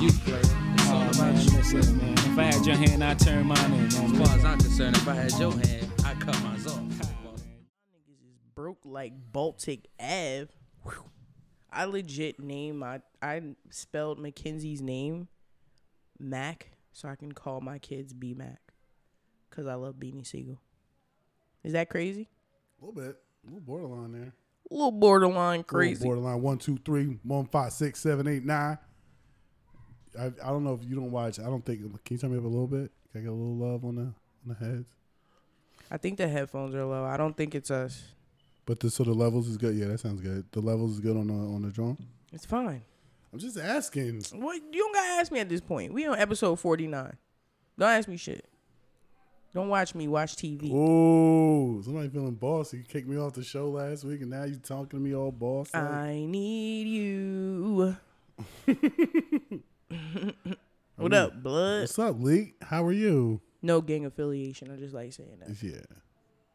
You play. Oh, man, listen, man. If I had your hand, I'd turn mine in, As far as I'm concerned, if I had your hand, I'd cut mine off. niggas is broke like Baltic Ave. I legit name my I spelled Mackenzie's name Mac so I can call my kids B Mac because I love Beanie Sigel. Is that crazy? A little bit. A little borderline there. A little borderline crazy. little borderline. One, two, three, one, five, six, seven, eight, nine. I, I don't know if you don't watch. I don't think. Can you turn me up a little bit? Can I get a little love on the on the heads? I think the headphones are low. I don't think it's us. But the so the levels is good. Yeah, that sounds good. The levels is good on the on the drum. It's fine. I'm just asking. What you don't gotta ask me at this point. We on episode forty nine. Don't ask me shit. Don't watch me. Watch TV. Oh, somebody feeling bossy. You kicked me off the show last week, and now you're talking to me all boss. I need you. what up, blood? What's up, Leak? How are you? No gang affiliation. I just like saying that. Yeah,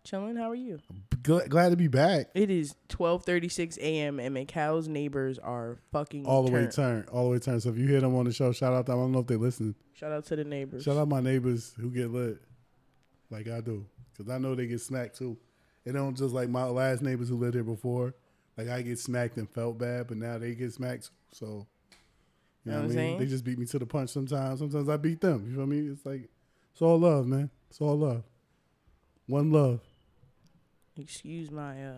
Chillin', how are you? Gl- glad to be back. It is twelve thirty six a.m. and Mikal's neighbors are fucking All the way turned. all the way turned. So if you hear them on the show, shout out to them. I don't know if they listen. Shout out to the neighbors. Shout out my neighbors who get lit, like I do, because I know they get smacked too. It don't just like my last neighbors who lived here before. Like I get smacked and felt bad, but now they get smacked. So you know, Know what I what mean? saying? They just beat me to the punch sometimes. Sometimes I beat them. You feel me? It's like it's all love, man. It's all love. One love. Excuse my uh.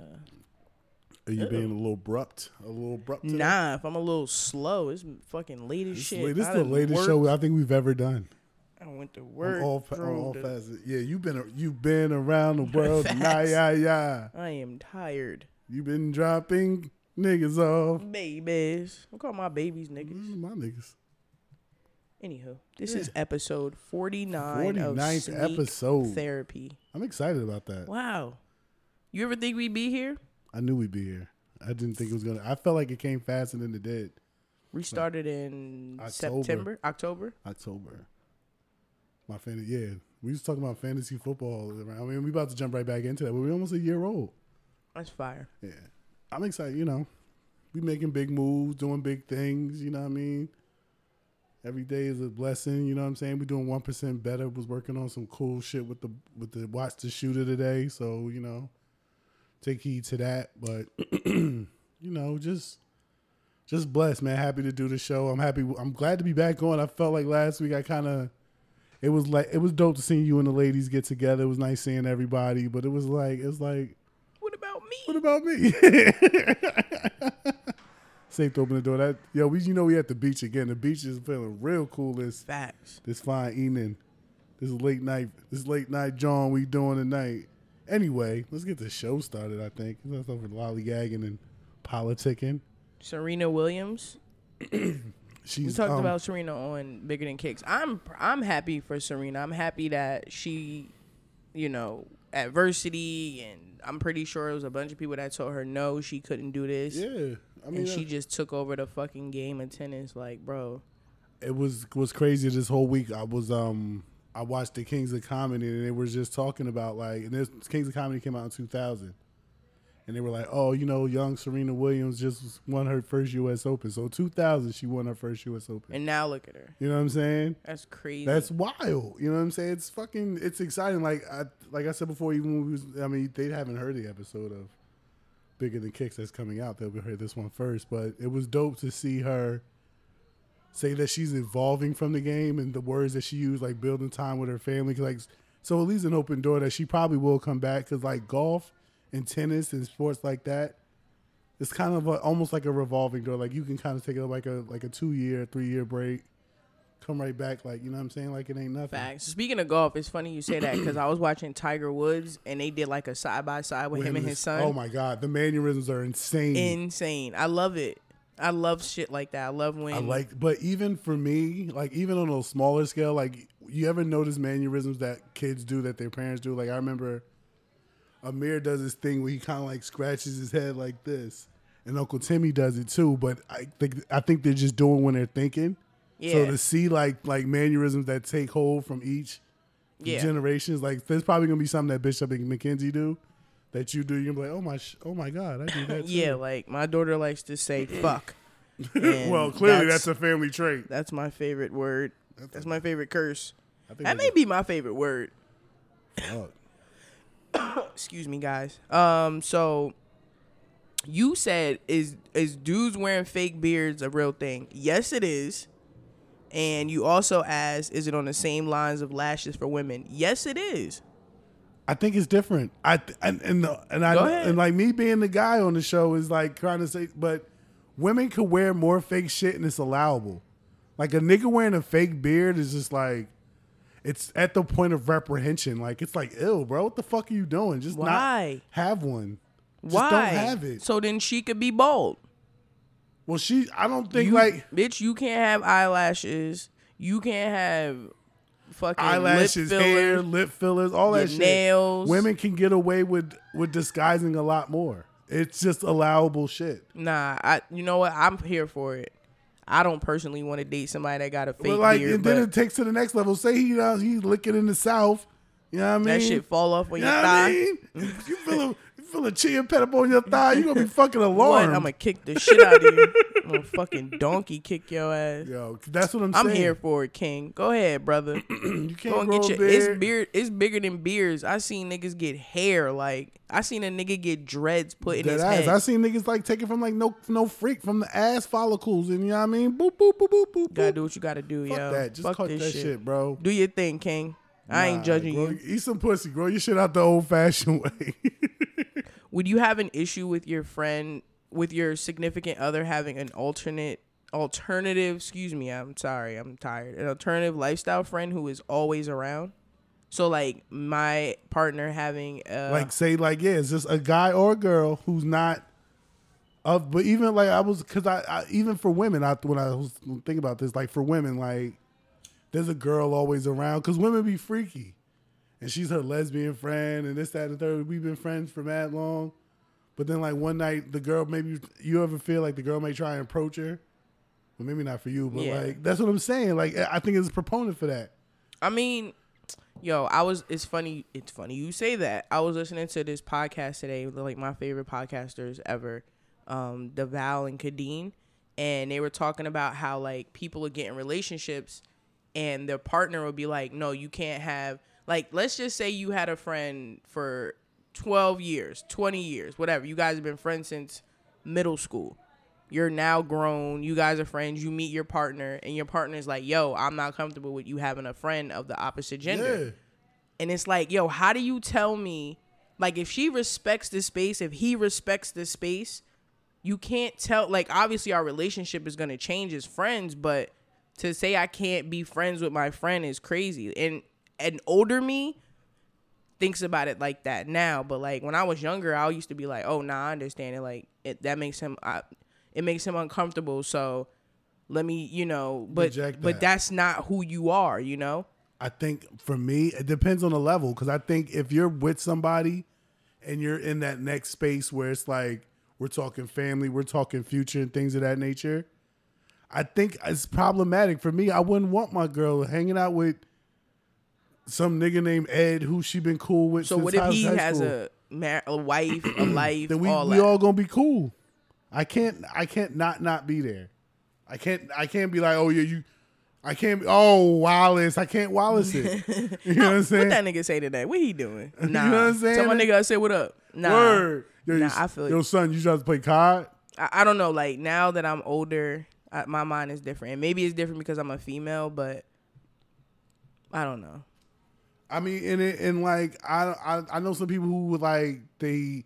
Are you being a little abrupt? A little abrupt? today? Nah, if I'm a little slow, it's fucking late as shit. this is the latest worked. show I think we've ever done. I went to work. all, fa- on drove all to- facets. Yeah, you've been you've been around the world. nah, yeah, yeah. I am tired, You've been dropping niggas off. babies. I call my babies niggas. Mm, My niggas. Anywho, this Yeah. is episode 49 of 49th Sneak episode. Therapy. I'm excited about that. Wow. You ever think we'd be here? I knew we'd be here. I didn't think it was gonna. I felt like it came faster than it did. We started in October. September, October. October. My fantasy, yeah. We was talking about fantasy football. I mean, we about to jump right back into that, but we're almost a year old. That's fire. Yeah, I'm excited. You know, we making big moves, doing big things. You know what I mean? Every day is a blessing. You know what I'm saying? We're doing one percent better. Was working on some cool shit with the with the watch the shooter today. So you know, take heed to that. But you know, just just blessed, man. Happy to do the show. I'm happy. I'm glad to be back on. I felt like last week I kind of. It was like it was dope to see you and the ladies get together. It was nice seeing everybody, but it was like it was like What about me? what about me? Safe to open the door. That yo, we you know we at the beach again. The beach is feeling real cool this Facts. this fine evening. This late night this late night John we doing tonight. Anyway, let's get the show started. I think let's over lollygagging and politicking. Serena Williams. She's We talked um, about Serena on Bigger Than Kicks. I'm I'm happy for Serena. I'm happy that she, you know, adversity, and I'm pretty sure it was a bunch of people that told her no, she couldn't do this, yeah. I mean, and she just took over the fucking game of tennis. Like, bro, it was was crazy this whole week. I was um I watched the Kings of Comedy and they were just talking about like and this Kings of Comedy came out in two thousand. And they were like, oh, you know, young Serena Williams just won her first U.S. Open. So 2000, she won her first U.S. Open. and now look at her. You know what I'm saying? That's crazy. That's wild. You know what I'm saying? It's fucking. It's exciting. Like I like I said before, even when we was, I mean, they haven't heard the episode of Bigger Than Kicks that's coming out. They'll be heard this one first. But it was dope to see her say that she's evolving from the game and the words that she used, like building time with her family. like, so at least an open door that she probably will come back. Because like golf and tennis and sports like that. It's kind of a, almost like a revolving door. Like you can kind of take a like a like a two year, three year break, come right back. Like you know what I'm saying? Like it ain't nothing. Facts. Speaking of golf, it's funny you say that because I was watching Tiger Woods and they did like a side by side with him and his son. Oh my god, the mannerisms are insane. Insane. I love it. I love shit like that. I love when I like, but even for me, like even on a smaller scale, like you ever notice mannerisms that kids do that their parents do? Like I remember Amir does this thing where he kind of like scratches his head like this, and Uncle Timmy does it too. But I think I think they're just doing when they're thinking. Yeah. So to see like like mannerisms that take hold from each Yeah. generations, like there's probably gonna be something that Bishop and McKenzie do that you do, you're gonna be like, oh my, sh- oh my god, I do that. Too. Yeah, like my daughter likes to say fuck. Well, clearly that's, a family trait. that's my favorite word. That's my favorite curse. I think That that's may be my favorite word. fuck. Excuse me, guys. Um, so you said is is dudes wearing fake beards a real thing? Yes, it is. And you also asked, is it on the same lines of lashes for women? Yes, it is. I think it's different. I th- and and, the, and I and like me being the guy on the show is like trying to say, but women could wear more fake shit and it's allowable. Like a nigga wearing a fake beard is just like, it's at the point of reprehension. Like it's like, ill, bro. What the fuck are you doing? Just Why? not have one. Just Why? don't have it. So then she could be bald. well, she. I don't think You, like bitch, you can't have eyelashes. You can't have fucking eyelashes, lip hair, fillers. lip fillers, all your that shit. nails. Women can get away with with disguising a lot more. It's just allowable shit. Nah, I. You know what? I'm here for it. I don't personally want to date somebody that got a fake But like, beard, and then it takes to the next level. Say he uh, he's licking in the south. You know what I mean? that shit fall off on You your know what thigh. I mean? you feel a feel a chia pet up on your thigh. You gonna be fucking What? alarmed. I'm gonna kick the shit out of you. I'm gonna fucking donkey kick your ass. Yo, that's what I'm, saying. I'm here for it, King. Go ahead, brother. You can't Go and grow get your. It's beard. beard. It's bigger than beards. I seen niggas get hair. Like I seen a nigga get dreads put in Dead his ass. head. I seen niggas like taking from like no no freak from the ass follicles, and you know what I mean? Boop boop boop boop boop. Gotta do what you gotta do, Fuck yo. that. Just Fuck cut this that shit. shit. bro. Do your thing, King. I ain't judging grow- you. Eat some pussy. Grow your shit out the old fashioned way. Would you have an issue with your friend, with your significant other having an alternate, alternative? Excuse me, I'm sorry, I'm tired. An alternative lifestyle friend who is always around. So like my partner having uh, like say like yeah, it's just a guy or a girl who's not of. But even like I was because I, I even for women, I when I was thinking about this, like for women, like there's a girl always around because women be freaky, and she's her lesbian friend and this that and the third. We've been friends for that long, but then like one night the girl maybe you ever feel like the girl may try and approach her. Well, maybe not for you, but Yeah. like that's what I'm saying. Like I think it's a proponent for that. I mean, yo, I was. It's funny. It's funny you say that. I was listening to this podcast today, like my favorite podcasters ever, um, Deval and Kadeen, and they were talking about how like people are getting relationships, and their partner would be like, "No, you can't have." Like, let's just say you had a friend for twelve years, twenty years, whatever. You guys have been friends since middle school you're now grown, you guys are friends, you meet your partner, and your partner's like, yo, I'm not comfortable with you having a friend of the opposite gender. Yeah. And it's like, yo, how do you tell me, like, if she respects this space, if he respects this space, you can't tell, like, obviously our relationship is gonna change as friends, but to say I can't be friends with my friend is crazy. And an older me thinks about it like that now, but like when I was younger, I used to be like, oh, nah, I understand it. Like, it, that makes him, I, it makes him uncomfortable. So let me, you know, but Reject but that's not who you are, you know. I think for me, it depends on the level. Because I think if you're with somebody and you're in that next space where it's like we're talking family, we're talking future, and things of that nature, I think it's problematic for me. I wouldn't want my girl hanging out with some nigga named Ed who she been cool with. So since what if he has a mar- a wife, a life, Then we all we that? all gonna be cool. I can't I can't not not be there. I can't I can't be like oh yeah you. I can't. Oh, Wallace! I can't Wallace it. You know what I'm saying? what that nigga say today? What he doing? know Nah. what I'm saying? Tell my nigga I say what up. Nah. Word. Yo, Nah, you- I feel Yo, son, you try to play card? I, I don't know. Like now that I'm older, I, my mind is different. And maybe it's different because I'm a female, but I don't know. I mean, and it, and like I, I I know some people who were like they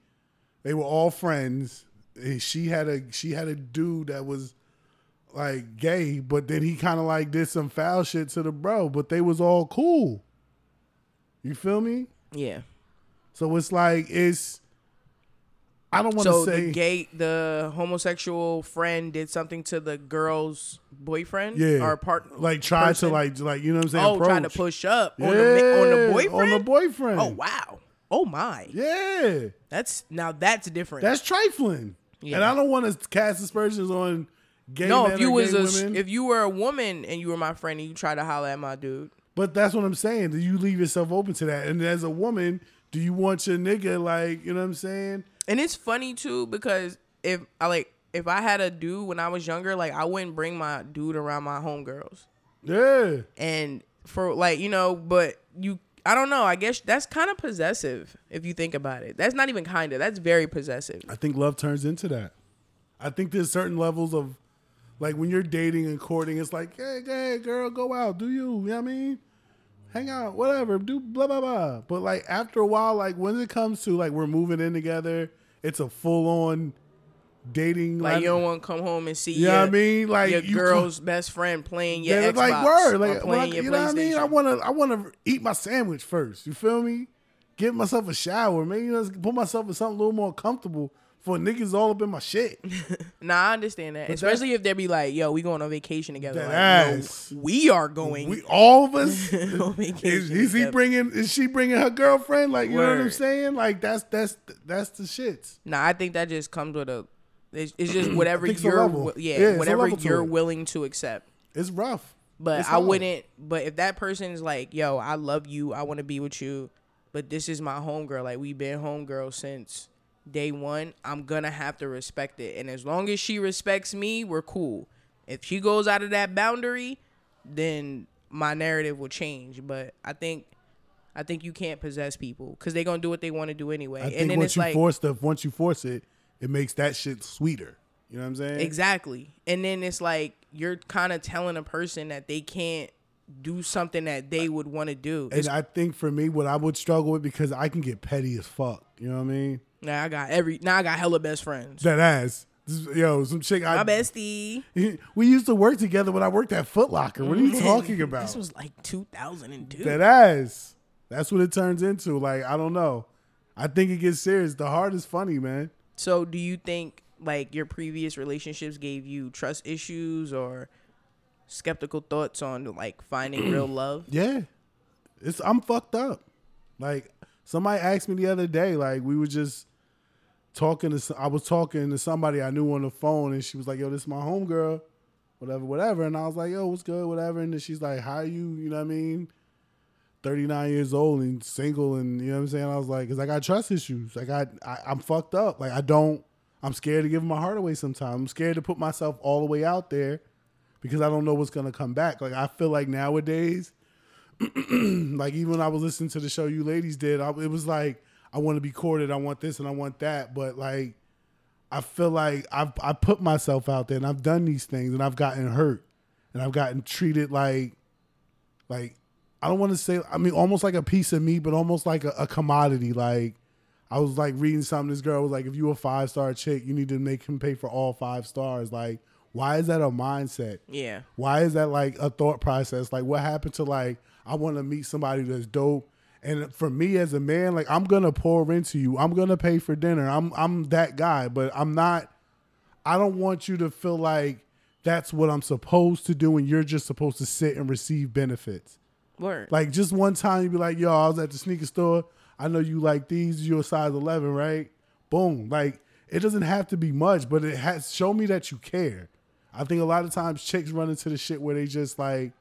they were all friends. And she had a she had a dude that was like gay, but then he kind of like did some foul shit to the bro, but they was all cool. You feel me? Yeah. So it's like it's. I don't want to So say the gay, the homosexual friend did something to the girl's boyfriend, yeah, or partner like try person? to like like you know what I'm saying? oh, trying to push up yeah, on the on the boyfriend. on the boyfriend. oh wow. Oh my. yeah. That's now that's different. That's trifling. Yeah. And I don't want to cast aspersions on gay no, men if you was a women. if you were a woman and you were my friend and you try to holler at my dude, but that's what I'm saying. That you leave yourself open to that. And as a woman, Do you want your nigga like you know what I'm saying? And it's funny too because if I like if I had a dude when I was younger, like I wouldn't bring my dude around my homegirls. Yeah, And for like, you know, but you I don't know, I guess that's kind of possessive if you think about it. That's not even kind of. That's very possessive. I think love turns into that. I think there's certain levels of like when you're dating and courting, it's like, hey, hey, girl, go out, do you? You know what I mean? Hang out, whatever, do blah blah blah. But like after a while, like when it comes to like we're moving in together, it's a full on dating. Like you don't want to come home and see You your, know what I mean? Like your you girl's best friend playing your Yeah, Xbox like word, like playing I- your you know what I mean. I want to, I want to eat my sandwich first. You feel me? Give myself a shower, man. You know, put myself in something a little more comfortable for niggas all up in my shit. Nah, I understand that. But Especially if they be like, "Yo, we going on vacation together." That Like, no, ass. we are going. we all of us. Is, is he bringing? Is she bringing her girlfriend? Like you know what I'm saying? Like that's that's that's the shits. Nah, I think that just comes with a. It's, it's just whatever it's you're, yeah, Yeah, whatever you're it. willing to accept. It's rough. But It's I hard. wouldn't. But if that person's like, "Yo, I love you. I want to be with you," but this is my homegirl. Like we've been homegirl since day one. I'm gonna have to respect it. And as long as she respects me, we're cool. If she goes out of that boundary, then my narrative will change. But I think, I think you can't possess people because they're gonna do what they want to do anyway. I think and then once it's you like force stuff, once you force it, it makes that shit sweeter. You know what I'm saying? Exactly. And then it's like you're kind of telling a person that they can't do something that they would want to do. And I think for me, what I would struggle with because I can get petty as fuck. You know what I mean? Now I got every now I got hella best friends. That ass. Yo, some chick. I, My bestie. We used to work together when I worked at Foot Locker. What are you mm-hmm. talking about? This was like 2002. that ass. That's what it turns into. Like I don't know. I think it gets serious. The heart is funny, man. so do you think like your previous relationships gave you trust issues or skeptical thoughts on like finding real love? Yeah, it's I'm fucked up. Like somebody asked me the other day. Like we were just talking to. I was talking to somebody I knew on the phone, and she was like, "Yo, this is my homegirl." Whatever, whatever. And I was like, yo, what's good, whatever. And then she's like, how you, you know what I mean? 39 years old and single and you know what I'm saying? I was like, because I got trust issues. I got, I, I'm fucked up. Like I don't, I'm scared to give my heart away sometimes. I'm scared to put myself all the way out there because I don't know what's to come back. Like I feel like nowadays, like even when I was listening to the show you ladies did, I, it was like, I want to be courted. I want this and I want that. But like, I feel like I've I put myself out there and I've done these things and I've gotten hurt and I've gotten treated like like I don't want to say I mean almost like a piece of meat, but almost like a, a commodity. Like I was like reading something. This girl was like, if you a five star chick, you need to make him pay for all five stars. Like, why is that a mindset? Yeah. Why is that like a thought process? Like, what happened to like I want to meet somebody that's dope? And for me as a man, like I'm gonna pour into you. I'm gonna pay for dinner. I'm I'm that guy, but I'm not. I don't want you to feel like that's what I'm supposed to do, and you're just supposed to sit and receive benefits. Word. Like just one time, you'd be like, "Yo, I was at the sneaker store. I know you like these. You're a size 11, right? Boom. Like it doesn't have to be much, but it has show me that you care. I think a lot of times chicks run into the shit where they just like,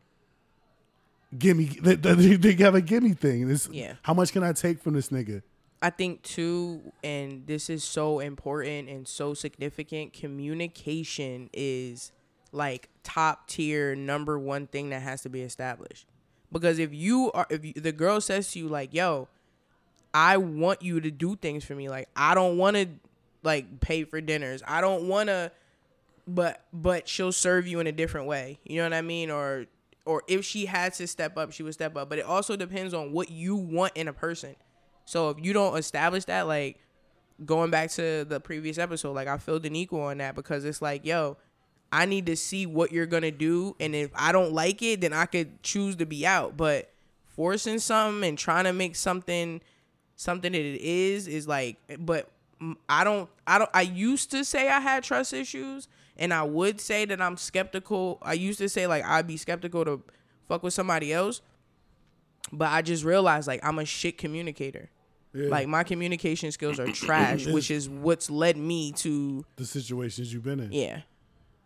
gimme. They, they, they have a gimme thing. It's, Yeah. How much can I take from this nigga? I think too, and this is so important and so significant. Communication is like top tier, number one thing that has to be established. Because if you are, if you, the girl says to you like, "Yo, I want you to do things for me. Like I don't want to like pay for dinners. I don't want to, but but she'll serve you in a different way. You know what I mean? Or or if she had to step up, she would step up. But it also depends on what you want in a person. So if you don't establish that, like going back to the previous episode, like I feel Danico on that because it's like, yo, I need to see what you're gonna do, and if I don't like it, then I could choose to be out. But forcing something and trying to make something something that it is is like, but I don't, I don't. I used to say I had trust issues, and I would say that I'm skeptical. I used to say like I'd be skeptical to fuck with somebody else, but I just realized like I'm a shit communicator. Yeah. Like my communication skills are trash, which is what's led me to the situations you've been in. yeah,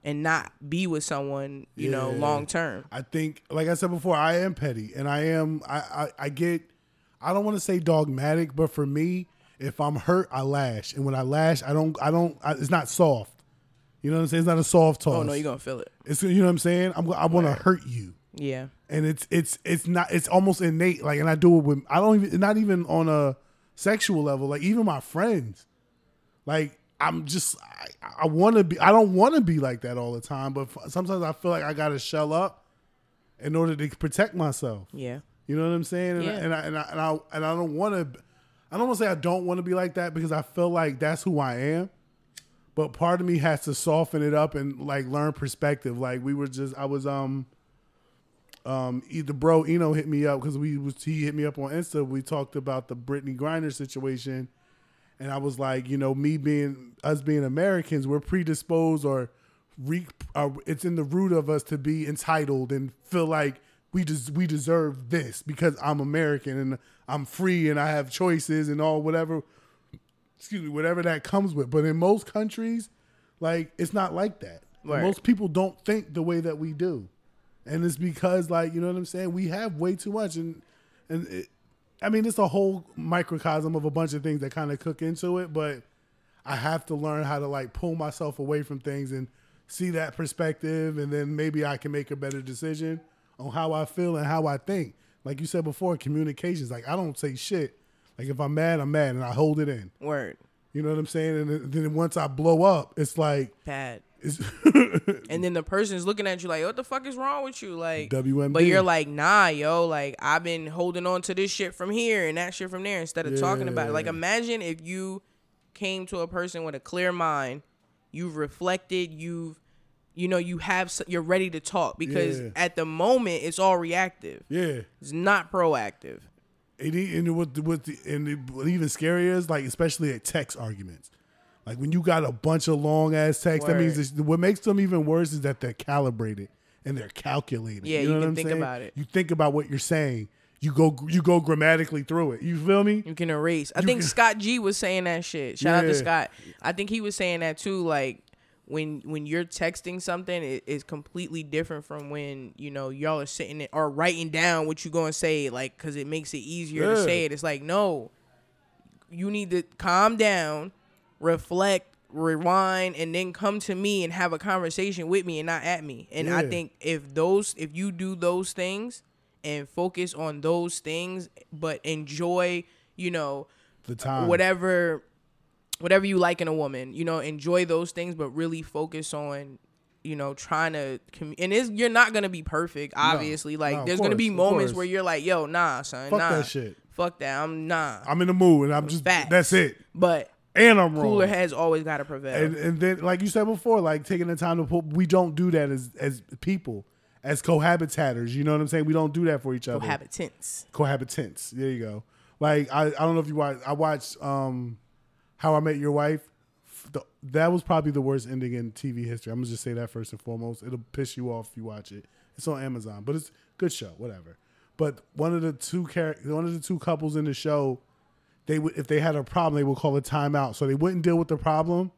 and not be with someone you know long term. I think, like I said before, I am petty, and I am. I, I I get. I don't want to say dogmatic, but for me, if I'm hurt, I lash, and when I lash, I don't I don't I, it's not soft. You know what I'm saying? It's not a soft toss. Oh no, you're gonna feel it. It's you know what I'm saying. I'm I want to hurt you, Yeah. and it's it's it's not it's almost innate. Like, and I do it with I don't even not even on a sexual level. Like even my friends, like I'm just I, I want to be. I don't want to be like that all the time, but f- sometimes I feel like I got to shell up in order to protect myself. Yeah. You know what I'm saying? And, Yeah. I, and I and I and I and I don't want to. I don't want to say I don't want to be like that because I feel like that's who I am. But part of me has to soften it up and like learn perspective. Like we were just, I was um, um, the bro Eno hit me up because we was he hit me up on Insta. We talked about the Brittney Griner situation, and I was like, you know, me being us being Americans, we're predisposed or re, uh, it's in the root of us to be entitled and feel like we just we deserve this because I'm American and I'm free and I have choices and all whatever. Excuse me, whatever that comes with. But in most countries, like it's not like that. Right. Most people don't think the way that we do, and it's because like you know what I'm saying. We have way too much, and and it, I mean it's a whole microcosm of a bunch of things that kind of cook into it. But I have to learn how to like pull myself away from things and see that perspective, and then maybe I can make a better decision on how I feel and how I think. Like you said before, communications. Like I don't say shit. Like if I'm mad, I'm mad, and I hold it in. Word. You know what I'm saying? And then- once I blow up, it's like Bad. it's And then the person's looking at you like, what the fuck is wrong with you? Like, WMD. but you're like, nah, yo, like I've been holding on to this shit from here and that shit from there instead of talking about it. Like, imagine if you came to a person with a clear mind, you've reflected, you've, you know, you have, you're ready to talk because Yeah. at the moment it's all reactive. yeah. It's not proactive. And, he, and what what the, and it, what even scarier is like especially at text arguments. Like when you got a bunch of long ass text, that means what makes them even worse is that they're calibrated and they're calculated. Yeah, you you know what can I'm think saying? about it. You think about what you're saying. You go you go grammatically through it. You feel me? You can erase. I You think can- Scott G was saying that shit. Shout out to Scott. I think he was saying that too. Like when when you're texting something, it is completely different from when you know y'all are sitting or writing down what you're gonna say. Like because it makes it easier to say it. It's like no, you need to calm down, reflect, rewind, and then come to me and have a conversation with me and not at me. And I think if those if you do those things and focus on those things, but enjoy, you know, The time. whatever whatever you like in a woman you know enjoy those things but really focus on you know trying to commu- and it's, you're not gonna be perfect obviously like No, there's gonna be moments where you're like yo nah son Fuck nah that shit. fuck that i'm nah I'm in the mood and I'm just Facts. that's it. but And I'm wrong. cooler heads always gotta prevail and and then like you said before, like taking the time to put we don't do that as as people, as cohabitators. You know what I'm saying? We don't do that for each other. cohabitants cohabitants. There you go. Like I, I don't know if you watch. I watched um, How I Met Your Wife. The, that was probably the worst ending in TV history. I'm gonna just say that first and foremost. It'll piss you off if you watch it. It's on Amazon, but it's good show. Whatever. But one of the two char- one of the two couples in the show, they would if they had a problem, they would call a timeout. So they wouldn't deal with the problem.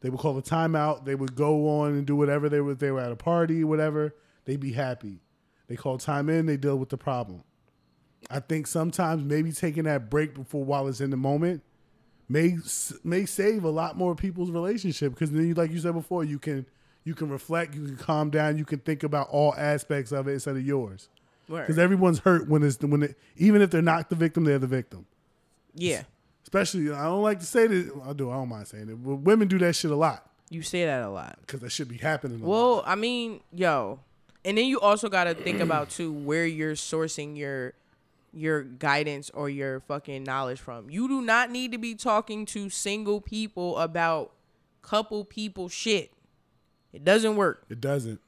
They would call a timeout. They would go on and do whatever they were. They were at a party, whatever. They'd be happy. They call time in. They deal with the problem. I think sometimes maybe taking that break before while it's in the moment may may save a lot more people's relationship because then, you, like you said before, you can you can reflect, you can calm down, you can think about all aspects of it instead of yours. Because everyone's hurt when it's when it, even if they're not the victim, they're the victim. yeah Especially, I don't like to say this. I do. I don't mind saying it. But women do that shit a lot you say that a lot because that should be happening. A lot. Well, I mean, yo, and then you also got to think about too where you're sourcing your your guidance or your fucking knowledge from. You do not need to be talking to single people about couple people shit. It doesn't work. It doesn't.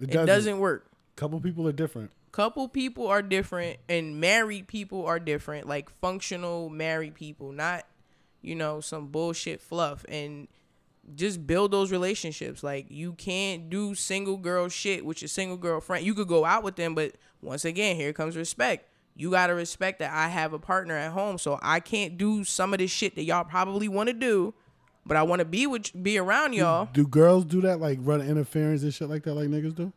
It It doesn't. doesn't work. couple people are different. Couple people are different and married people are different, like functional married people, not you know some bullshit fluff and just build those relationships. Like you can't do single girl shit with your single girlfriend. You could go out with them, but once again, here comes respect. You gotta respect that I have a partner at home, so I can't do some of this shit that y'all probably want to do, but I want to be with be around y'all. Do girls do that like run interference and shit like that like niggas do?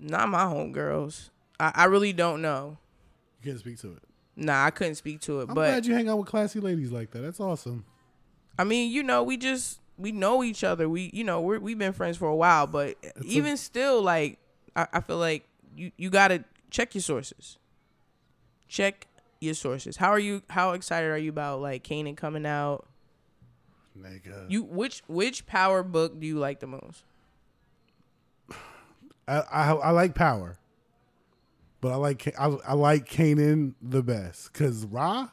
Not my homegirls. I, I really don't know. You can't speak to it. Nah, I couldn't speak to it, I'm but glad you hang out with classy ladies like that. That's awesome. I mean, you know, we just we know each other. We you know we're, we've been friends for a while, but even still, like I, I feel like you you gotta check your sources. Check your sources. How are you? How excited are you about like Kanan coming out? Nigga. You which which power book do you like the most? I, I I like power, but I like I, I like Kanan the best because Ra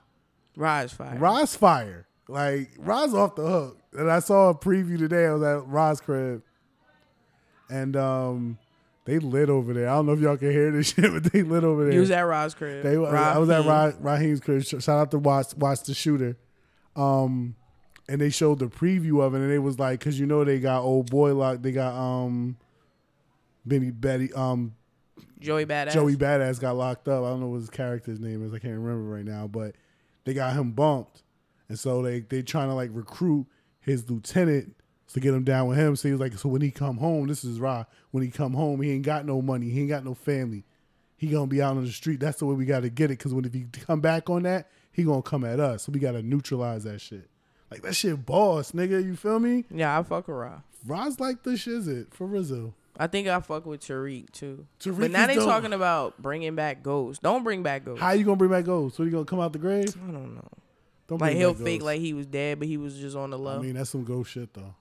Rise Fire. Ra's fire. Like Ra's off the hook. And I saw a preview today. I was at Ra's crib, and um, they lit over there. I don't know if y'all can hear this shit, but they lit over there. You was at Roz crib. They, I was at Raheem. Ra, Raheem's crib. Shout out to Watch, Watch the Shooter. Um, and they showed the preview of it, and it was like, cause you know they got old boy lock. They got um, Benny Betty um Joey Badass. Joey Badass got locked up. I don't know what his character's name is. I can't remember right now, but they got him bumped, and so they they trying to like recruit his lieutenant to get him down with him. So he was like, so when he come home, this is Ra. When he come home, he ain't got no money. He ain't got no family. He gonna be out on the street. That's the way we gotta get it. Cause when if he come back on that, he gonna come at us. So we gotta neutralize that shit. Like that shit, boss, nigga. You feel me? Yeah, I fuck with Ra. Ra's like the shizit for Rizzo. I think I fuck with Tariq too. Tariq but now they dope. talking about bringing back Ghost. Don't bring back Ghost. How you gonna bring back Ghost? So he gonna come out the grave? I don't know. Don't Like he'll fake Ghost. like he was dead, but he was just on the low. I mean, that's some ghost shit though.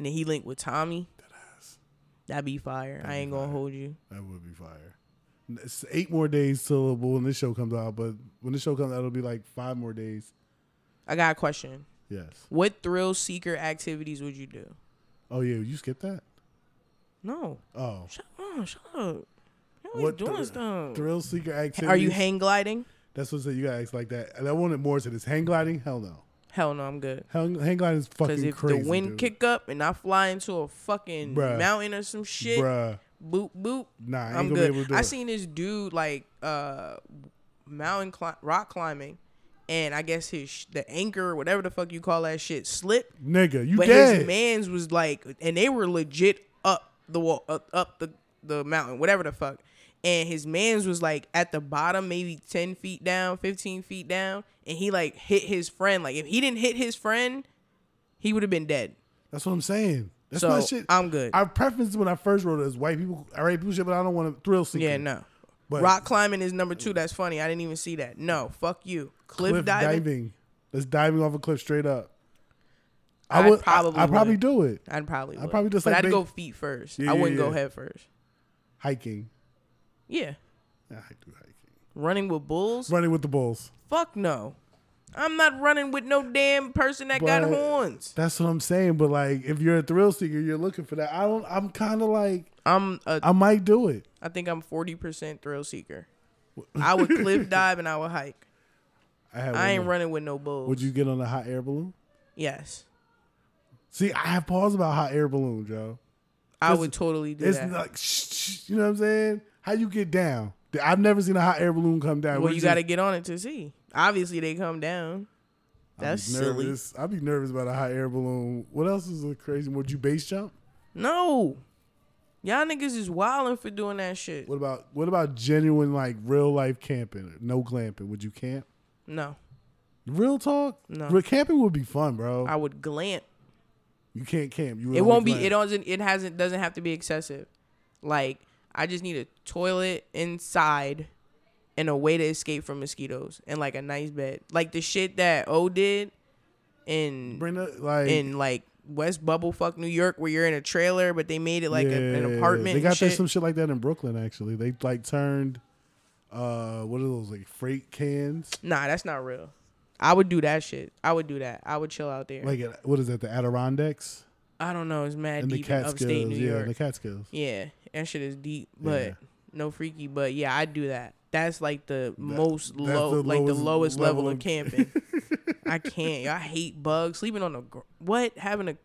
And then he linked with Tommy. That ass. That'd be fire. I ain't gonna hold you. That would be fire. It's eight more days till when this show comes out, but when the show comes out, it'll be like five more days. I got a question. Yes. What thrill seeker activities would you do? Oh yeah, you skipped that. No. Oh, Shut up. Shut up. You always What doing thr- stuff. thrill seeker activities? Are you hang gliding? That's what I said. You gotta ask like that. And I wanted more to this. Hang gliding? Hell no. Hell no, I'm good. Hang, hang gliding is fucking crazy. Because if crazy. the wind dude. kick up and I fly into a fucking Bruh. mountain or some shit, bruh, boop boop, nah, I gonna good. be able to do I seen this dude like uh mountain cli- rock climbing, and I guess his sh- the anchor, whatever the fuck you call that shit, slipped. Nigga, you but dead. his man's was like, and they were legit up the wall, up, up the the mountain, whatever the fuck. And his man's was like at the bottom, maybe ten feet down, fifteen feet down, and he like hit his friend. Like if he didn't hit his friend, he would have been dead. That's what I'm saying. That's so my shit. I'm good. Our preference when I first wrote it is white people, all right, people shit, but I don't want to thrill seeker. yeah, no. But Rock climbing is number two. That's funny. I didn't even see that. No, fuck you. Cliff, cliff diving. diving. That's diving off a cliff straight up. I'd I would probably I, I'd probably do it. I'd probably. I'd probably just but like I'd make- go feet first. Yeah, I wouldn't go yeah. head first. Hiking. Yeah, Yeah, I do hiking. running with bulls. Running with the bulls. Fuck no. I'm not running with no damn person that got horns. That's what I'm saying. But like, if you're a thrill seeker, you're looking for that. I don't. I'm kind of like, I'm a. I might do it. I think I'm 40% thrill seeker. I would cliff dive and I would hike. I, I ain't running with no bulls. Would you get on a hot air balloon? Yes, See, I have pause about hot air balloon, Joe. I would totally do It's that. It's like, shh, shh, you know what I'm saying? How you get down? I've never seen a hot air balloon come down. well, you got to get on it to see. Obviously, they come down. I'd That's silly. I'd be nervous about a hot air balloon. What else is a crazy? Would you base jump? No, y'all niggas is wilding for doing that shit. What about what about genuine like real life camping? No glamping. Would you camp? No, Real talk. No. Real camping would be fun, bro. I would glamp. you can't camp. You It won't be. glamp. It doesn't. It hasn't. Doesn't have to be excessive. Like I just need a toilet inside, and a way to escape from mosquitoes, and like a nice bed, like the shit that O did, in that like in like West Bubblefuck, New York, where you're in a trailer, but they made it like a, an apartment. They got shit. some shit like that in Brooklyn. Actually, they like turned. Uh, what are those like freight cans? Nah, that's not real. I would do that shit. I would do that. I would chill out there. Like what is that? The Adirondacks I don't know. It's mad the deep in upstate Catskills. New Yeah, York. the Catskills. Yeah, that shit is deep, but Yeah. no freaky. But yeah, I'd do that. That's like the most low, the like the lowest level, level of camping. I can't. I hate bugs. Sleeping on a gr- what? Having a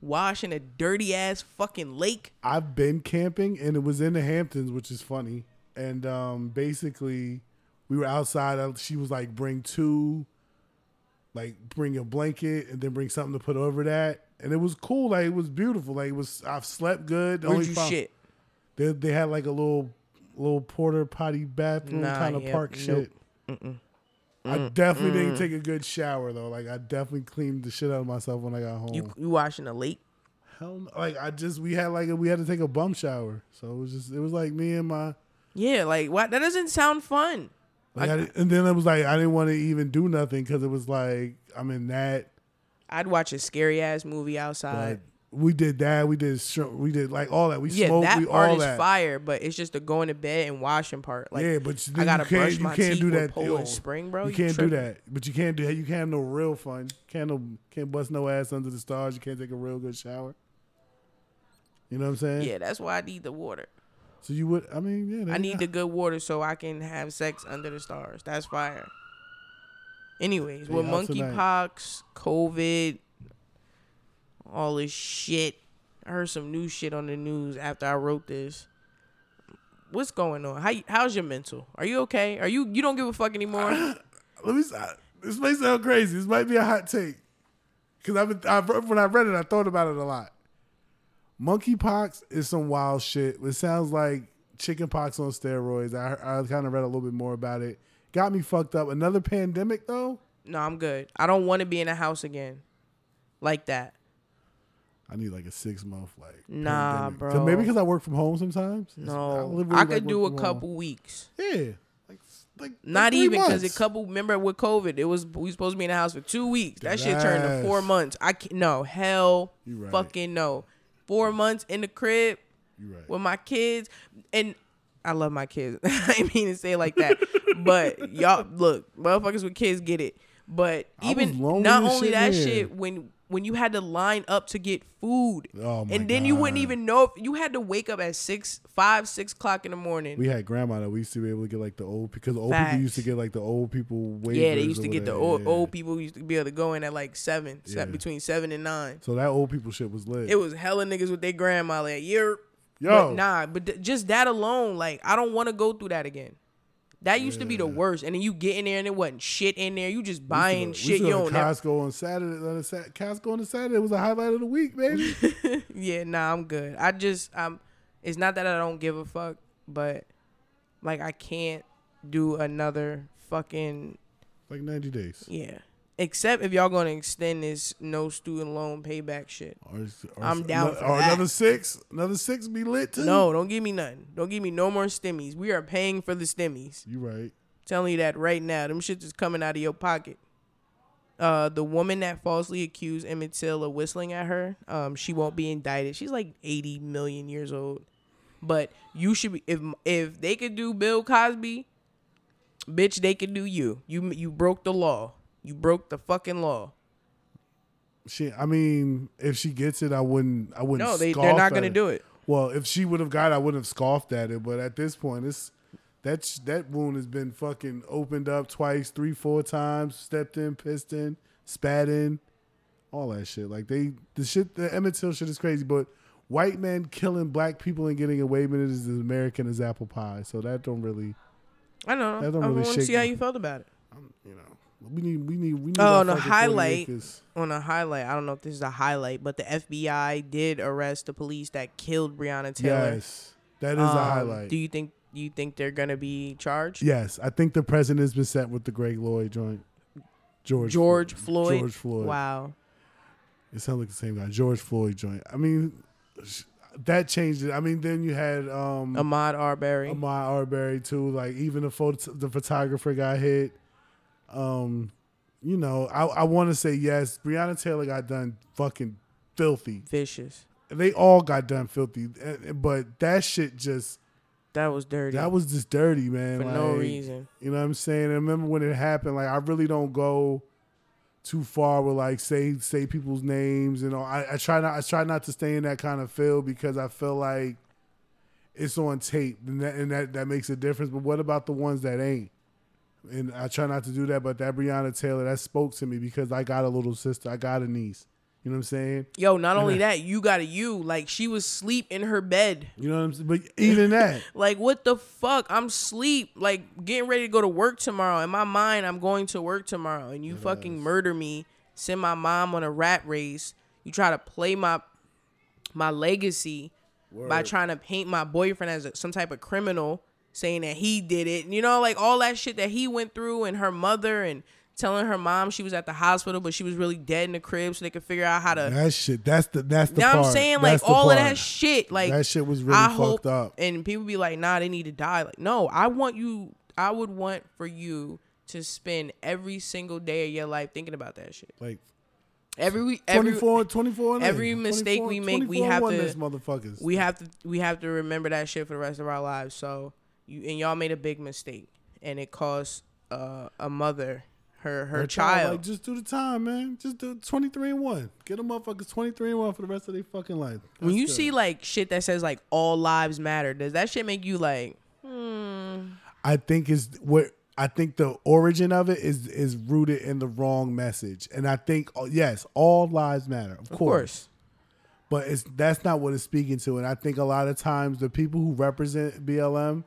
wash in a dirty ass fucking lake. I've been camping and it was in the Hamptons, which is funny. And um, basically, we were outside. She was like, "Bring two, like bring a blanket and then bring something to put over that." And it was cool. Like it was beautiful. Like it was. I've slept good. The Where'd you prob- shit? They, they had like a little little porter potty bathroom Nah, kind of yep, park nope. shit. I definitely didn't take a good shower though. Like I definitely cleaned the shit out of myself when I got home. You you washing a lake? Hell, no. like I just we had like we had to take a bum shower, so it was just it was like me and my. Yeah, like what? That doesn't sound fun. Like I I- and then it was like I didn't want to even do nothing because it was like I'm in that. I'd watch a scary ass movie outside. We did that. We did we did like all that. We yeah, smoked. that we part all is that. fire, but it's just the going to bed and washing part. Like, yeah, but I gotta you can't, brush you can't teeth do with that. Poland. Spring, bro. You You can't do that. But you can't do that. You can't have no real fun. Can't no can't bust no ass under the stars. You can't take a real good shower. You know what I'm saying? Yeah, that's why I need the water. So you would. I mean, yeah. I need go. the good water so I can have sex under the stars. That's fire. Anyways, Hey, with monkeypox, COVID, all this shit, I heard some new shit on the news after I wrote this. What's going on? How how's your mental? Are you okay? Are you you don't give a fuck anymore? Let me. This may sound crazy. This might be a hot take. Because I've been, I've, when I read it, I thought about it a lot. Monkeypox is some wild shit. It sounds like chickenpox on steroids. I, I kind of read a little bit more about it. Got me fucked up. Another pandemic though. no, I'm good. I don't want to be in a house again, like that. I need like a six month like. Nah, pandemic. 'Cause bro. Maybe because I work from home sometimes. No, literally, I like, could do a work from home. couple weeks. Yeah, like like Not like even because a couple. Remember with COVID, it was we supposed to be in the house for two weeks. That shit turned to four months. I can't. No hell, right. fucking no. Four months in the crib right. with my kids, and I love my kids. I didn't mean to say it like that, but y'all look, motherfuckers with kids get it. But even not only shit that there. shit, when when you had to line up to get food, Oh, and then you wouldn't even know if you had to wake up at six, five, six o'clock in the morning. We had grandma that we used to be able to get like the old because old people used to get like the old people. Yeah, they used to get the old, yeah. old people used to be able to go in at like seven, Yeah. between seven and nine. So that old people shit was lit. It was hella niggas with their grandma like, you're, Yo, but nah, but th- just that alone, like, I don't want to go through that again. That used to be the worst. And then you get in there and it wasn't shit in there. You just We buying we shit to you don't to never. Costco on Saturday. On Costco on a Saturday was a highlight of the week, baby. Yeah, nah, I'm good. I just, I'm. It's not that I don't give a fuck, but like I can't do another fucking like ninety days. yeah. Except if y'all gonna extend this no student loan payback shit. Or, or I'm down ano- for or that. another six. Another six be lit too. No, don't give me nothing. Don't give me no more stimmies. We are paying for the stimmies. you right. telling you that right now. Them shits is coming out of your pocket. Uh, the woman that falsely accused Emmett Till of whistling at her, um, she won't be indicted. She's like 80 million years old. But you should be if if they could do Bill Cosby, bitch, they could do you. You you broke the law. You broke the fucking law. She. I mean, if she gets it, I wouldn't. I wouldn't. No, they they're not gonna it. do it. Well, if she would have got, it, I wouldn't have scoffed at it. But at this point, it's that that wound has been fucking opened up twice, three, four times. Stepped in, pissed in, spat in, all that shit. Like they, the shit, the Emmett Till shit is crazy. But white men killing black people and getting away with it is as American as apple pie. So that don't really, I don't know. That don't I really want to see how you felt about it. I'm, you know, we need, we need, we need. Oh, and a highlight. on a highlight, I don't know if this is a highlight, but the FBI did arrest the police that killed Breonna Taylor. Yes, that is a Um, highlight. Do you think you think they're gonna be charged? yes, I think the president's been set with the Greg Lloyd joint. George George Floyd. George Floyd. Wow. It sounds like the same guy, George Floyd joint. I mean, that changed it. I mean, then you had um, Ahmad Arbery. Ahmaud Arbery too. Like even the photo, the photographer got hit. Um, you know, I I want to say yes. Breonna Taylor got done fucking filthy. Vicious. They all got done filthy, but that shit just That was dirty. that was just dirty, man. for no reason. You know what I'm saying? I remember when it happened. Like I really don't go too far with like say say people's names and all. I, I try not I try not to stay in that kind of field because I feel like it's on tape and that and that, that makes a difference. But what about the ones that ain't? And I try not to do that. But that Breonna Taylor that spoke to me because I got a little sister. I got a niece. You know what I'm saying? Yo, not only that, you got a you. Like she was sleep in her bed. You know what I'm saying? But even that. Like what the fuck? I'm sleep. Like getting ready to go to work tomorrow. In my mind, I'm going to work tomorrow, and you fucking murder me. Send my mom on a rat race. You try to play my my legacy by trying to paint my boyfriend as a, some type of criminal saying that he did it. You know, like all that shit that he went through and her mother and telling her mom she was at the hospital but she was really dead in the crib so they could figure out how to That shit. That's the. That's the. you know what part. I'm saying? That's Like all of that shit. Like that shit was really I fucked hope, up. and people be like, "Nah, they need to die." Like, no, I want you. I would want for you to spend every single day of your life thinking about that shit. Like Every week, every 24, 24 and every mistake we make, we have to- we have to we have to remember that shit for the rest of our lives. So you and y'all made a big mistake, and it cost uh, a mother her her, Her child. Like, just do the time, man. Just do 23 and 1. Get them motherfuckers 23 and 1 for the rest of their fucking life. when you good. see like shit that says like all lives matter, does that shit make you like? Hmm. I think is what I think the origin of it is is rooted in the wrong message. And I think oh, yes, all lives matter. Of, Of course. course. But it's that's not what it's speaking to. And I think a lot of times the people who represent BLM,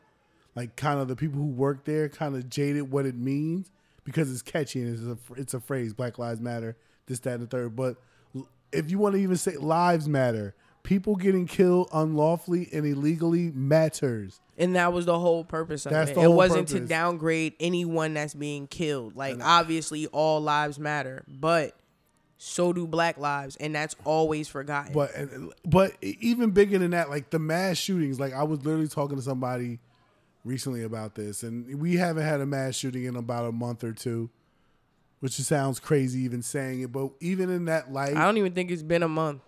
like kind of the people who work there, kind of jaded what it means because it's catchy and it's a it's a phrase, Black Lives Matter, this, that, and the third. But if you want to even say lives matter, people getting killed unlawfully and illegally matters. And that was the whole purpose of That's it. It wasn't to downgrade anyone that's being killed. Like obviously all lives matter, but so do black lives, and that's always forgotten. But but even bigger than that, like the mass shootings. Like I was literally talking to somebody recently about this, and we haven't had a mass shooting in about a month or two, which sounds crazy even saying it. But even in that light, I don't even think it's been a month.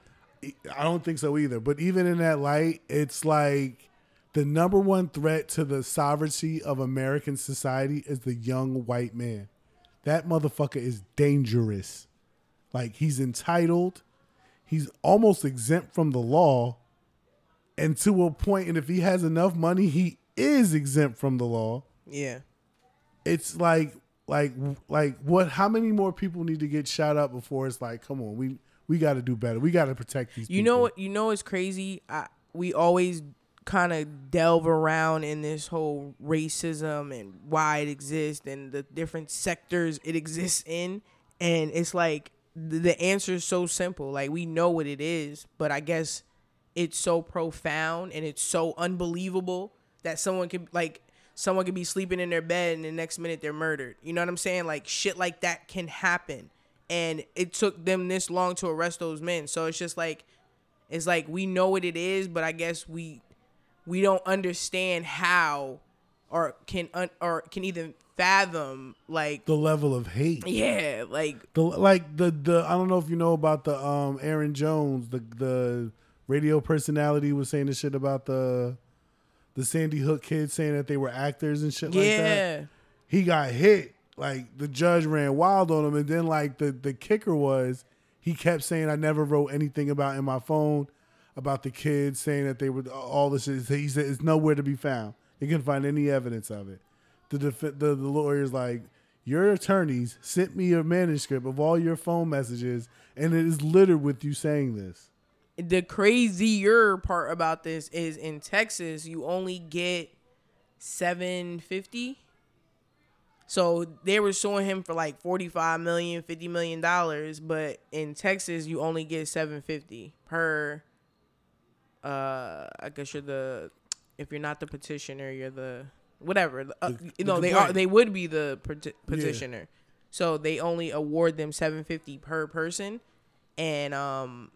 I don't think so either. But even in that light, it's like the number one threat to the sovereignty of American society is the young white man. That motherfucker is dangerous. Like he's entitled, he's almost exempt from the law, and to a point, and if he has enough money, he is exempt from the law. Yeah. It's like like like what how many more people need to get shot up before it's like, come on, we we gotta do better. We gotta protect these You people. know what? You know what's crazy? I, we always kind of delve around in this whole racism and why it exists and the different sectors it exists in, and it's like the answer is so simple. Like we know what it is, but I guess it's so profound and it's so unbelievable that someone can like someone could be sleeping in their bed and the next minute they're murdered. You know what I'm saying? Like shit like that can happen. And it took them this long to arrest those men. So it's just like it's like we know what it is, but I guess we we don't understand how or can un, or can even fathom like the level of hate. yeah, like The like the the I don't know if you know about the um Aaron Jones, the the radio personality was saying the shit about the the Sandy Hook kids saying that they were actors and shit like that. yeah. He got hit. Like the judge ran wild on him and then like the the kicker was he kept saying I never wrote anything about in my phone about the kids saying that they were all this shit. He said it's nowhere to be found. You couldn't find any evidence of it. The def- the, the lawyer's like, your attorneys sent me a manuscript of all your phone messages, and it is littered with you saying this. The crazier part about this is in Texas you only get 750 so they were suing him for like 45 million 50 million dollars but in Texas you only get 750 per uh I guess you're the if you're not the petitioner you're the whatever. The, uh, The- you know the they are they would be the peti- petitioner. So they only award them 750 per person. And um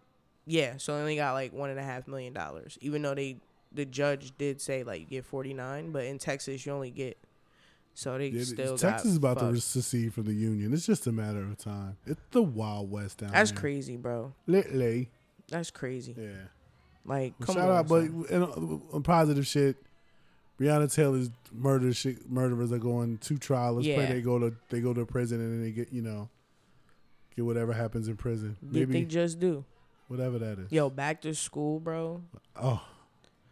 yeah, so they only got like one and a half million dollars. Even though they the judge did say like you get forty nine, but in Texas you only get so they Yeah, still Texas is about to secede from the union. It's just a matter of time. It's the Wild West down here. That's there. crazy, bro. Lately, That's crazy. yeah. Like Well, come shout on, out, but on uh, positive shit, Breonna Taylor's murder shit, murderers are going to trial. Let's pray they go to they go to prison and then they get you know get whatever happens in prison. Did Maybe they just do? Whatever that is. Yo, back to school, bro. Oh,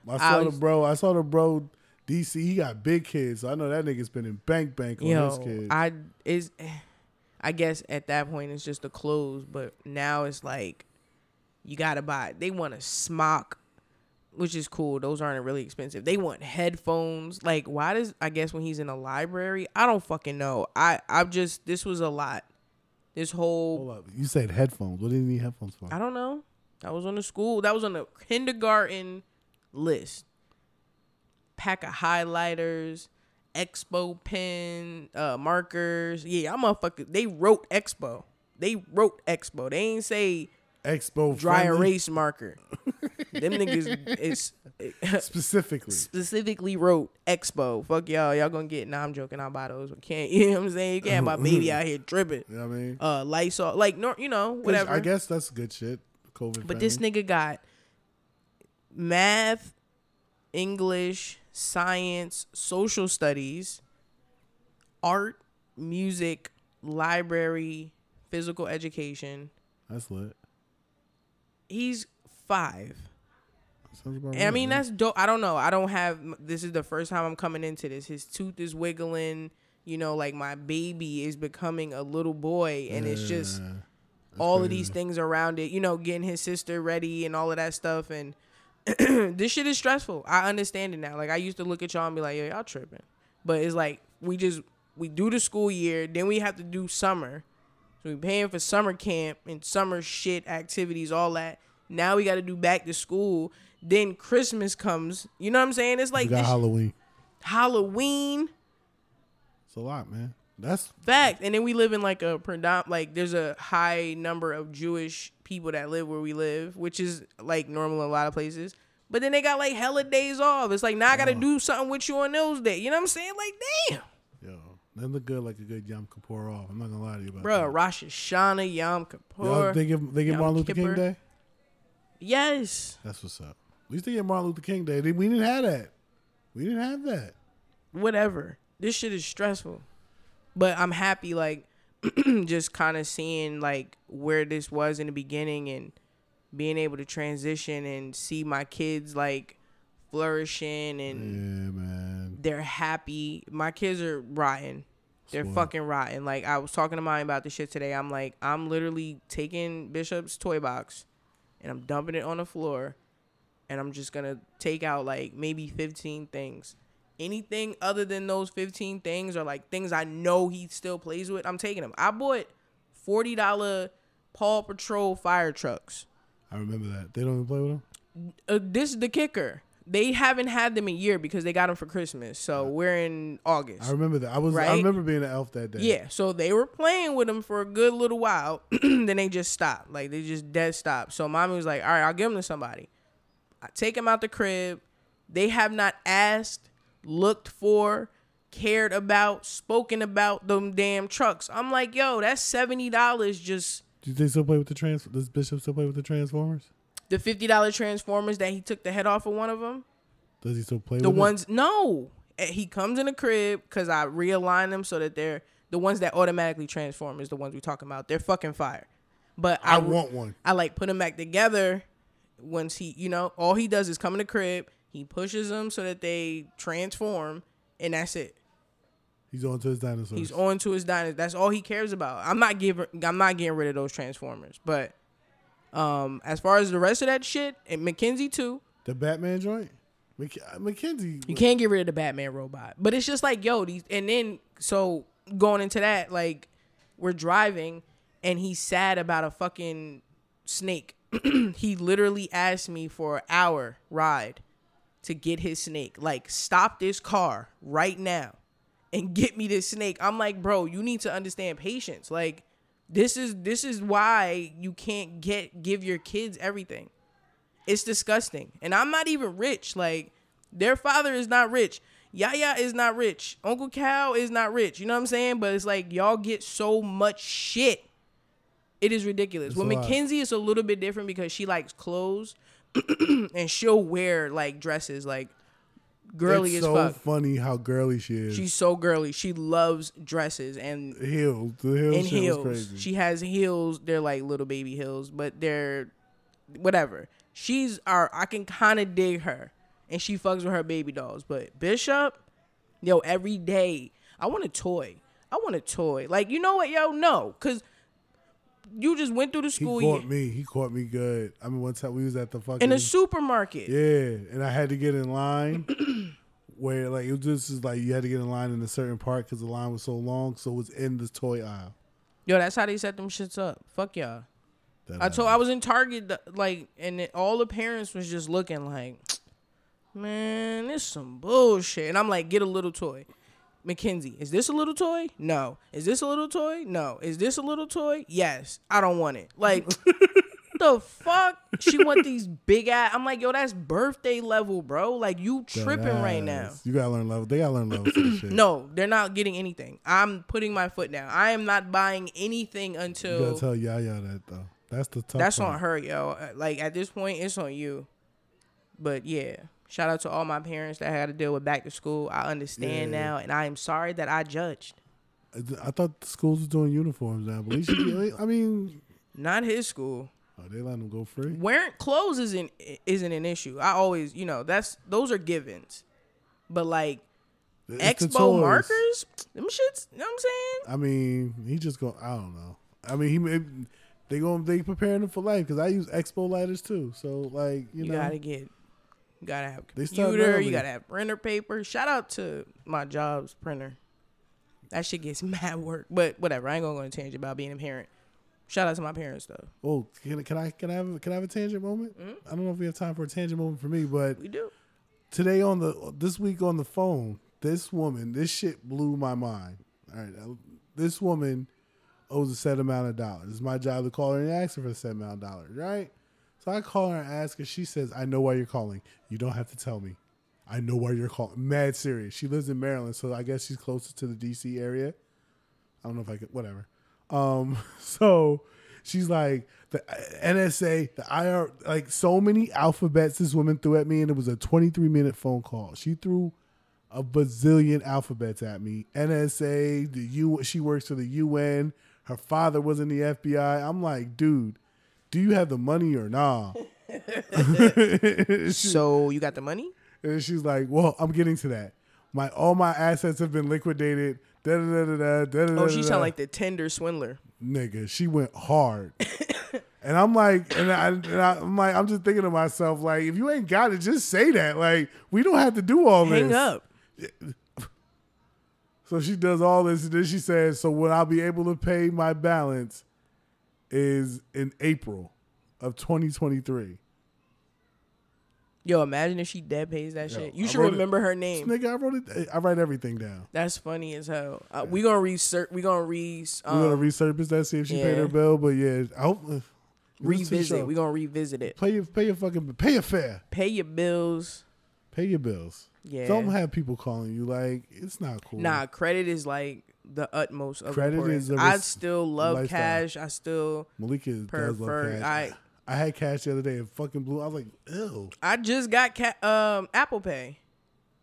I I saw was- the bro. I saw the bro. DC. He got big kids. So I know that nigga's been in bank bank on his kids. I is I guess at that point it's just the clothes, but now it's like you gotta buy. They want a smock, which is cool. Those aren't really expensive. They want headphones. Like, why does I guess when he's in a library? I don't fucking know. I I'm just this was a lot. This whole Hold up. You said headphones. What do you need headphones for? I don't know. That was on the school. That was on the kindergarten list. pack of highlighters, expo pen, uh, markers. Yeah, I'm motherfucker. They wrote expo. They wrote expo. They ain't say Expo dry friendly, erase marker. Them niggas is specifically. specifically wrote expo. Fuck y'all. Y'all gonna get. Nah, I'm joking. I'll buy those. But can't. You know what I'm saying? You can't buy baby out here tripping. You know what I mean? Uh, Lysol. Like no, you know whatever. I guess that's good shit. COVID. But this nigga got math, English, science, social studies, art, music, library, physical education. That's lit. He's five. And I mean, that's dope. I don't know. I don't have. This is the first time I'm coming into this. His tooth is wiggling. You know, like my baby is becoming a little boy, and it's just Yeah. all of these things around it. You know, getting his sister ready and all of that stuff. And this shit is stressful. I understand it now. Like I used to look at y'all and be like, "Yo, y'all tripping," but it's like we just we do the school year, then we have to do summer. So we paying for summer camp and summer shit activities, all that. Now we got to do back to school. Then Christmas comes. You know what I'm saying? It's like got this Halloween. Halloween. It's a lot, man. That's Fact. And then we live in like a predom like there's a high number of Jewish people that live where we live, which is like normal in a lot of places. But then they got like hella days off. It's like now I gotta do something with you on those days. You know what I'm saying? Like, damn. That look good like a good Yom Kippur off. I'm not gonna lie to you about Bro, that. Rosh Hashanah, Yom Kippur. They give they give Yom Martin Luther Kippur. King Day. yes. That's what's up. At least they get Martin Luther King Day. We didn't have that. We didn't have that. whatever. This shit is stressful. But I'm happy like just kind of seeing like where this was in the beginning and being able to transition and see my kids like flourishing and Yeah, man. They're happy. My kids are rotten. They're Spoiled. fucking rotten. Like I was talking to mine about this shit today. I'm like, I'm literally taking Bishop's toy box and I'm dumping it on the floor and I'm just gonna take out like maybe 15 things. Anything other than those 15 things or like things I know he still plays with, I'm taking them. I bought $40 Paw Patrol fire trucks. I remember that. They don't even play with them. Uh, this is the kicker. They haven't had them a year because they got them for Christmas. So we're in August. I remember that. I was. I remember being an elf that day. Yeah, so they were playing with them for a good little while. then they just stopped. Like they just dead stopped. So mommy was like, "All right, I'll give them to somebody." I take them out the crib. They have not asked, looked for, cared about, spoken about them damn trucks. I'm like, "Yo, that's seventy dollars just." Do they still play with the trans? Does Bishop still play with the Transformers? The fifty dollar Transformers that he took the head off of one of them. Does he still play The with ones no, Eh, he comes in the crib because I realign them so that they're the ones that automatically transform is the ones we're talking about. They're fucking fire. But I I, want one. I like put them back together. Once he, you know, all he does is come in the crib. He pushes them so that they transform, and that's it. He's on to his dinosaurs. He's on to his dinosaurs. That's all he cares about. I'm not giving. I'm not getting rid of those transformers. But um, as far as the rest of that shit, and Mackenzie too, the Batman joint. Mc- uh, Mackenzie. You can't get rid of the Batman robot. But it's just like, yo, these and then so going into that, like, we're driving and he's sad about a fucking snake. he literally asked me for an hour ride to get his snake. Like, stop this car right now and get me this snake. I'm like, bro, you need to understand patience. Like, this is this is why you can't get give your kids everything. It's disgusting. And I'm not even rich. Like, their father is not rich. Yaya is not rich. Uncle Cal is not rich. You know what I'm saying? But it's like y'all get so much shit. It is ridiculous. It's a. Mackenzie, it's a little bit different because she likes clothes and she'll wear like dresses, like girly it's as so fuck. funny how girly she is. She's so girly. She loves dresses and heels. The heels was heels. crazy. She has heels. They're like little baby heels, but they're whatever. She's our. I can kind of dig her, and she fucks with her baby dolls. But Bishop, yo, every day I want a toy. I want a toy. Like you know what, yo, no, cause you just went through the he school year caught me. He caught me good. I mean, one time we was at the fucking in a supermarket. yeah, and I had to get in line. Where like it was just is like you had to get in line in a certain part because the line was so long, so it was in the toy aisle. Yo, that's how they set them shits up. Fuck y'all. That I told I was in Target like, and it, all the parents was just looking like, man, this some bullshit. And I'm like, get a little toy. Mackenzie, is this a little toy? No. Is this a little toy? No. Is this a little toy? Yes. I don't want it. Like, the fuck? She want these big ass. I'm like, yo, that's birthday level, bro. Like, you tripping right now. You gotta learn level. They gotta learn levels to this shit. No, they're not getting anything. I'm putting my foot down. I am not buying anything you until gotta tell Yaya that though. That's the tough. that's part. on her, yo. Like at this point, it's on you. But yeah, shout out to all my parents that had to deal with back to school. I understand Yeah. now, and I am sorry that I judged. I thought the schools was doing uniforms now, but should. I mean, Not his school. oh, they letting them go free. Wearing clothes isn't isn't an issue. I always, you know, that's those are givens. But like It's expo markers, them shits. You know what I'm saying? I mean, he just go. I don't know. I mean, he may, they going they preparing him for life because I use expo lighters too. So like you, You, know, gotta get, you gotta have start computer. You gotta have printer paper. Shout out to my job's printer. That shit gets mad work, but whatever. I ain't gonna go on a tangent about being a parent. Shout out to my parents though. oh, can, can I can I have can I have a tangent moment? Mm-hmm. I don't know if we have time for a tangent moment for me, but We do. today on the this week on the phone, this woman, this shit blew my mind. All right, this woman owes a set amount of dollars. It's my job to call her and ask her for a set amount of dollars, right? So I call her and ask her. She says, "I know why you're calling. You don't have to tell me. I know why you're calling." Mad serious. She lives in Maryland, so I guess she's closer to the D.C. area. I don't know if I could. Whatever. Um. So she's like the NSA, the IR, like so many alphabets this woman threw at me, and it was a 23 minute phone call. She threw a bazillion alphabets at me. NSA, the U. She works for the UN. Her father was in the FBI. I'm like, dude, do you have the money or nah? So you got the money? And she's like, well, I'm getting to that. My all my assets have been liquidated. Da da da da da da. Oh, she sound like the Tinder Swindler. nigga. She went hard. And I'm like, and, I, and I, I'm like, I'm just thinking to myself, like, if you ain't got it, just say that. Like, we don't have to do all this. Hang up. So she does all this, and then she says, "So when I'll be able to pay my balance is in April of 2023." Yo, imagine if she dead pays that Yo, shit. You I should wrote it- remember her name. Nigga, I wrote it. I write everything down. That's funny as hell. Uh, we gonna research. We gonna re We're gonna um, resurface that, see if she paid her bill. But yeah, I hope uh, listen to the revisit. We gonna revisit it. pay your pay your fucking pay your fare, Pay your bills. pay your bills. Yeah. Don't have people calling you like it's not cool. Nah, credit is like the utmost of Credit importance. is I still love lifestyle. cash. I still Malika does love cash. I I had cash the other day and fucking blew. I was like, ew. I just got ca- um Apple Pay.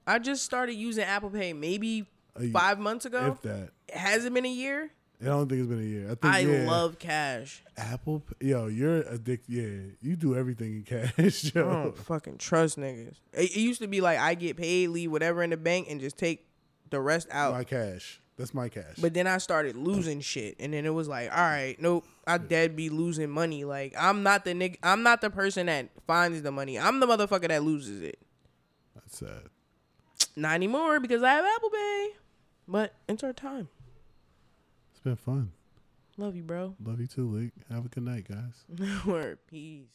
I just started using Apple Pay maybe five months ago. If that, Has it been a year? I don't think it's been a year. I think I yeah. love cash. Apple. Yo, you're addicted. Yeah, you do everything in cash, I yo. don't fucking trust niggas. It, it used to be like I get paid, leave whatever in the bank, and just take the rest out. My cash. That's my cash. But then I started losing shit, and then it was like, all right, nope, I dead be losing money. Like I'm not the nigga, I'm not the person that finds the money. I'm the motherfucker that loses it. That's sad. Not anymore because I have Apple Pay. But it's our time. It's been fun. Love you, bro. Love you too, Luke. Have a good night, guys. Word. Peace.